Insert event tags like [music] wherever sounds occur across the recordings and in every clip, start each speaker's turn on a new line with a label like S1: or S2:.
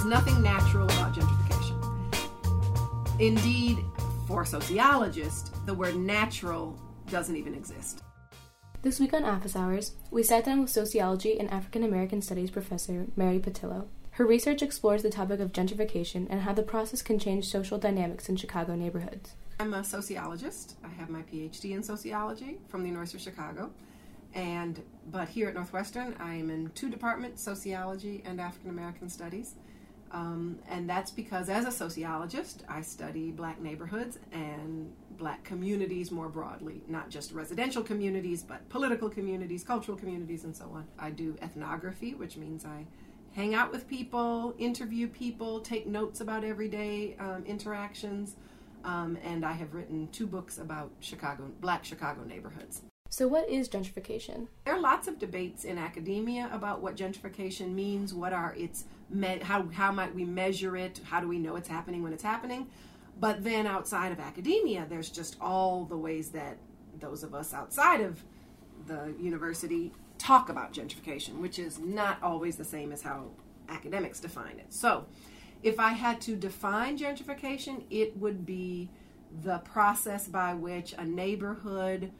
S1: There's nothing natural about gentrification. Indeed, for sociologists, the word natural doesn't even exist.
S2: This week on Office Hours, we sat down with sociology and African American studies professor Mary Pattillo. Her research explores the topic of gentrification and how the process can change social dynamics in Chicago neighborhoods.
S1: I'm a sociologist. I have my PhD in sociology from the University of Chicago. And but here at Northwestern, I am in two departments: sociology and African American studies. Um, and that's because, as a sociologist, I study black neighborhoods and black communities more broadly, not just residential communities, but political communities, cultural communities, and so on. I do ethnography, which means I hang out with people, interview people, take notes about everyday um, interactions, um, and I have written two books about Chicago, black Chicago neighborhoods.
S2: So, what is gentrification?
S1: There are lots of debates in academia about what gentrification means. What are its me- how how might we measure it? How do we know it's happening when it's happening? But then outside of academia, there's just all the ways that those of us outside of the university talk about gentrification, which is not always the same as how academics define it. So, if I had to define gentrification, it would be the process by which a neighborhood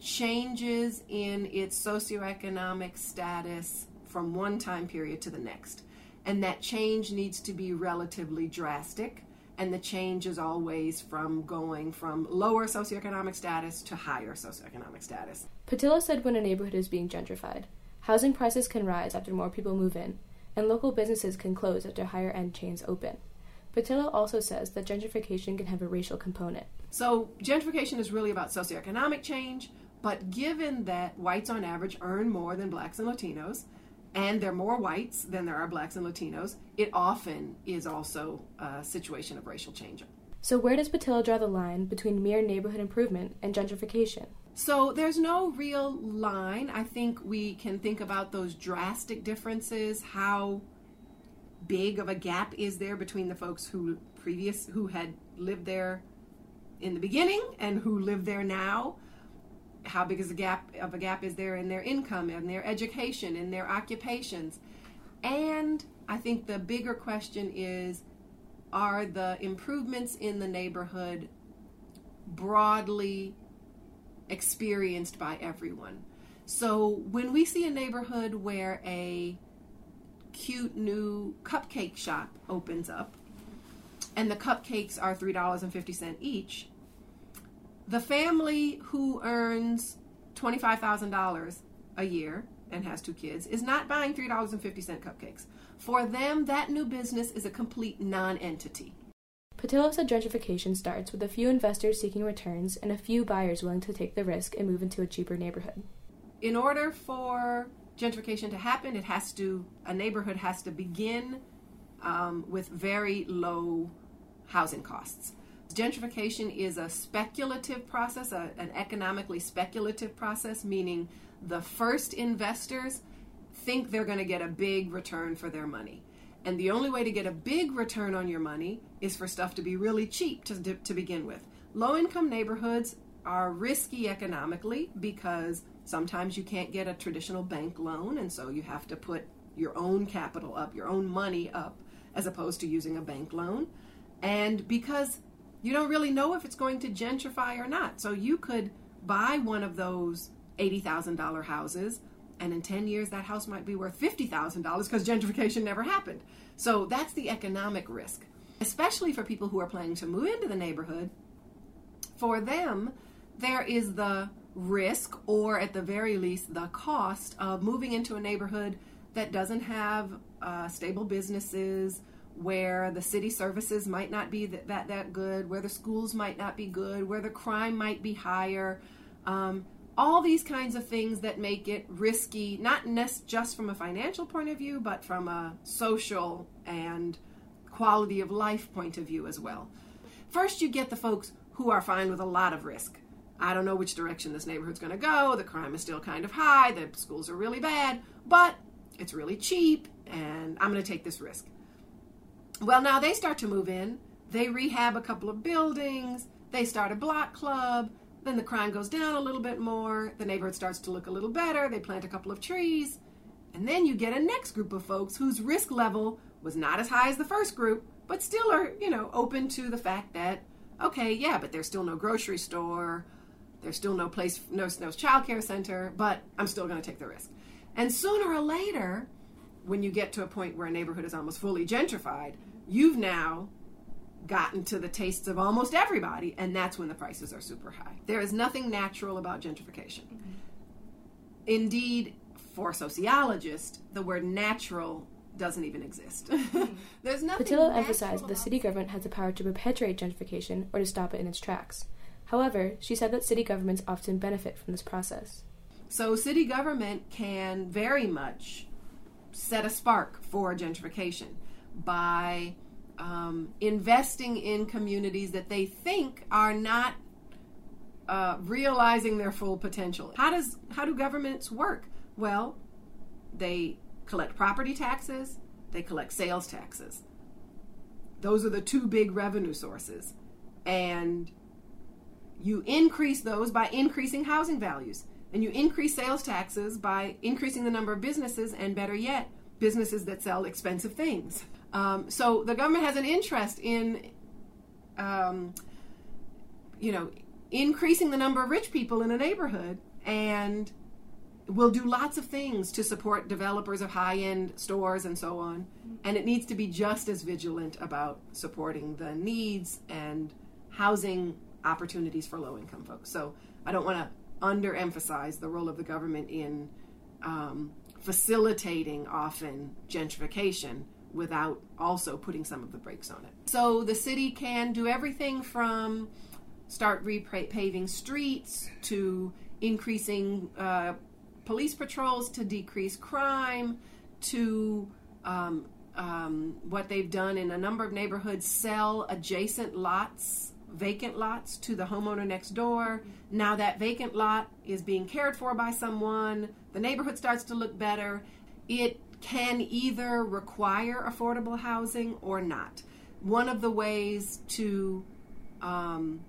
S1: changes in its socioeconomic status from one time period to the next. And that change needs to be relatively drastic. And the change is always from going from lower socioeconomic status to higher socioeconomic status.
S2: Pattillo said when a neighborhood is being gentrified, housing prices can rise after more people move in, and local businesses can close after higher end chains open. Pattillo also says that gentrification can have a racial component.
S1: So, gentrification is really about socioeconomic change, but given that whites on average earn more than blacks and Latinos, and there are more whites than there are blacks and Latinos, it often is also a situation of racial change.
S2: So, where does Pattillo draw the line between mere neighborhood improvement and gentrification?
S1: So, there's no real line. I think we can think about those drastic differences. How big of a gap is there between the folks who previous who had lived there in the beginning and who live there now? How big is the gap of a gap is there in their income and their education and their occupations? And i think the bigger question is are the improvements in the neighborhood broadly experienced by everyone? So when we see a neighborhood where a cute new cupcake shop opens up and the cupcakes are $3.50 each the family who earns $25,000 a year and has two kids is not buying $3.50 cupcakes. For them, that new business is a complete non entity.
S2: Pattillo said gentrification starts with a few investors seeking returns and a few buyers willing to take the risk and move into a cheaper neighborhood.
S1: In order for gentrification to happen, it has to a neighborhood has to begin um, with very low housing costs. Gentrification is a speculative process, a, an economically speculative process, meaning the first investors think they're going to get a big return for their money. And the only way to get a big return on your money is for stuff to be really cheap to, to begin with. Low income neighborhoods are risky economically because sometimes you can't get a traditional bank loan, and so you have to put your own capital up, your own money up, as opposed to using a bank loan. And because you don't really know if it's going to gentrify or not. So you could buy one of those $80,000 houses and in 10 years that house might be worth $50,000 because gentrification never happened. So that's the economic risk, especially for people who are planning to move into the neighborhood. For them, there is the risk, or at the very least, the cost of moving into a neighborhood that doesn't have uh, stable businesses, where the city services might not be that, that, that good, where the schools might not be good, where the crime might be higher. Um, all these kinds of things that make it risky, not just from a financial point of view, but from a social and quality of life point of view as well. First, you get the folks who are fine with a lot of risk. I don't know which direction this neighborhood's going to go. The crime is still kind of high. The schools are really bad, but it's really cheap, and I'm going to take this risk. Well, now they start to move in. They rehab a couple of buildings. They start a block club. Then the crime goes down a little bit more. The neighborhood starts to look a little better. They plant a couple of trees. And then you get a next group of folks whose risk level was not as high as the first group, but still are, you know, open to the fact that, okay, yeah, but there's still no grocery store, there's still no place, no, no child care center, but I'm still going to take the risk. And sooner or later, when you get to a point where a neighborhood is almost fully gentrified, you've now gotten to the tastes of almost everybody, and that's when the prices are super high. There is nothing natural about gentrification. Mm-hmm. Indeed, for sociologists, the word natural doesn't even exist. [laughs] There's nothing.
S2: Pattillo emphasized the city government has the power to perpetuate gentrification or to stop it in its tracks. However, she said that city governments often benefit from this process.
S1: So, city government can very much set a spark for gentrification by um, investing in communities that they think are not uh, realizing their full potential. How does how do governments work? Well, they collect property taxes, they collect sales taxes. Those are the two big revenue sources. And you increase those by increasing housing values. And you increase sales taxes by increasing the number of businesses, and better yet, businesses that sell expensive things. Um, so the government has an interest in, um, you know, increasing the number of rich people in a neighborhood and will do lots of things to support developers of high end stores and so on. And it needs to be just as vigilant about supporting the needs and housing opportunities for low income folks. So I don't want to underemphasize the role of the government in um, facilitating often gentrification without also putting some of the brakes on it. So the city can do everything from start repaving streets to increasing uh, police patrols to decrease crime to um, um, what they've done in a number of neighborhoods sell adjacent lots vacant lots to the homeowner next door. Now that vacant lot is being cared for by someone. The neighborhood starts to look better. It can either require affordable housing or not. One of the ways to um,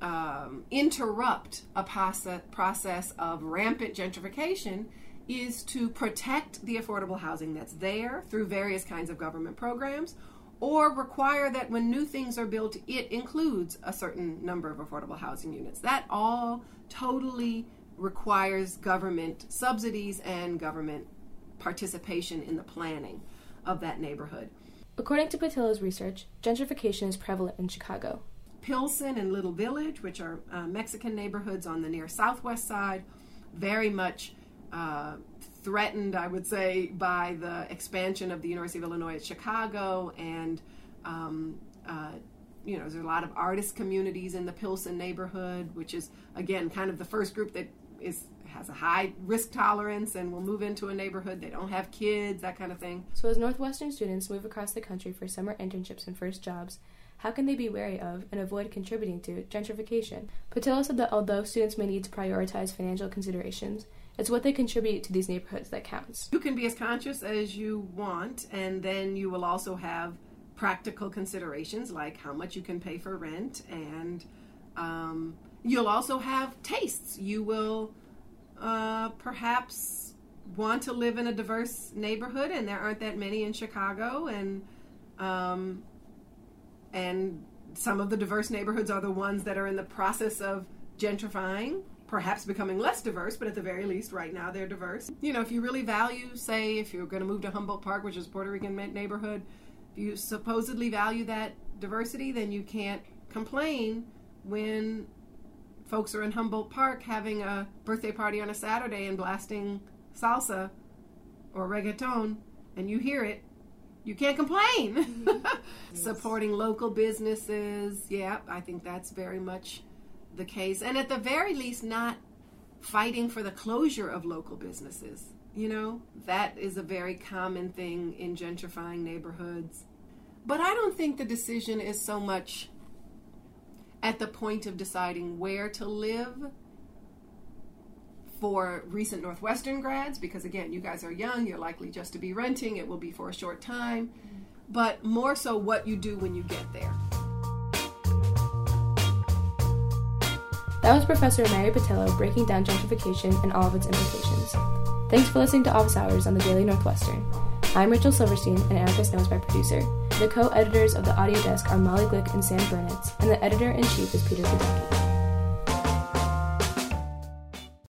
S1: um, interrupt a process, process of rampant gentrification is to protect the affordable housing that's there through various kinds of government programs or require that when new things are built, it includes a certain number of affordable housing units. That all totally requires government subsidies and government participation in the planning of that neighborhood.
S2: According to Pattillo's research, gentrification is prevalent in Chicago.
S1: Pilsen and Little Village, which are uh, Mexican neighborhoods on the near southwest side, very much uh, threatened, I would say, by the expansion of the University of Illinois at Chicago. And, um, uh, you know, there's a lot of artist communities in the Pilsen neighborhood, which is, again, kind of the first group that is has a high risk tolerance and will move into a neighborhood. They don't have kids, that kind of thing.
S2: So, as Northwestern students move across the country for summer internships and first jobs, how can they be wary of and avoid contributing to gentrification? Pattillo said that although students may need to prioritize financial considerations, it's what they contribute to these neighborhoods that counts.
S1: You can be as conscious as you want, and then you will also have practical considerations like how much you can pay for rent, and um, you'll also have tastes. You will uh, perhaps want to live in a diverse neighborhood, and there aren't that many in Chicago, and um, and some of the diverse neighborhoods are the ones that are in the process of gentrifying, perhaps becoming less diverse, but at the very least, right now they're diverse. You know, if you really value, say, if you're going to move to Humboldt Park, which is a Puerto Rican neighborhood, if you supposedly value that diversity, then you can't complain when folks are in Humboldt Park having a birthday party on a Saturday and blasting salsa or reggaeton, and you hear it, you can't complain. Mm-hmm. yes. [laughs] Supporting local businesses, yeah, I think that's very much the case. And at the very least, not fighting for the closure of local businesses. You know, that is a very common thing in gentrifying neighborhoods. But I don't think the decision is so much at the point of deciding where to live for recent Northwestern grads, because again, you guys are young, you're likely just to be renting, it will be for a short time, but more so what you do when you get there.
S2: That was Professor Mary Pattillo breaking down gentrification and all of its implications. Thanks for listening to Office Hours on the Daily Northwestern. I'm Rachel Silverstein, and Erica Snow is my producer. The co editors of the audio desk are Molly Glick and Sam Burnitz, and the editor in chief is Peter Zadecki.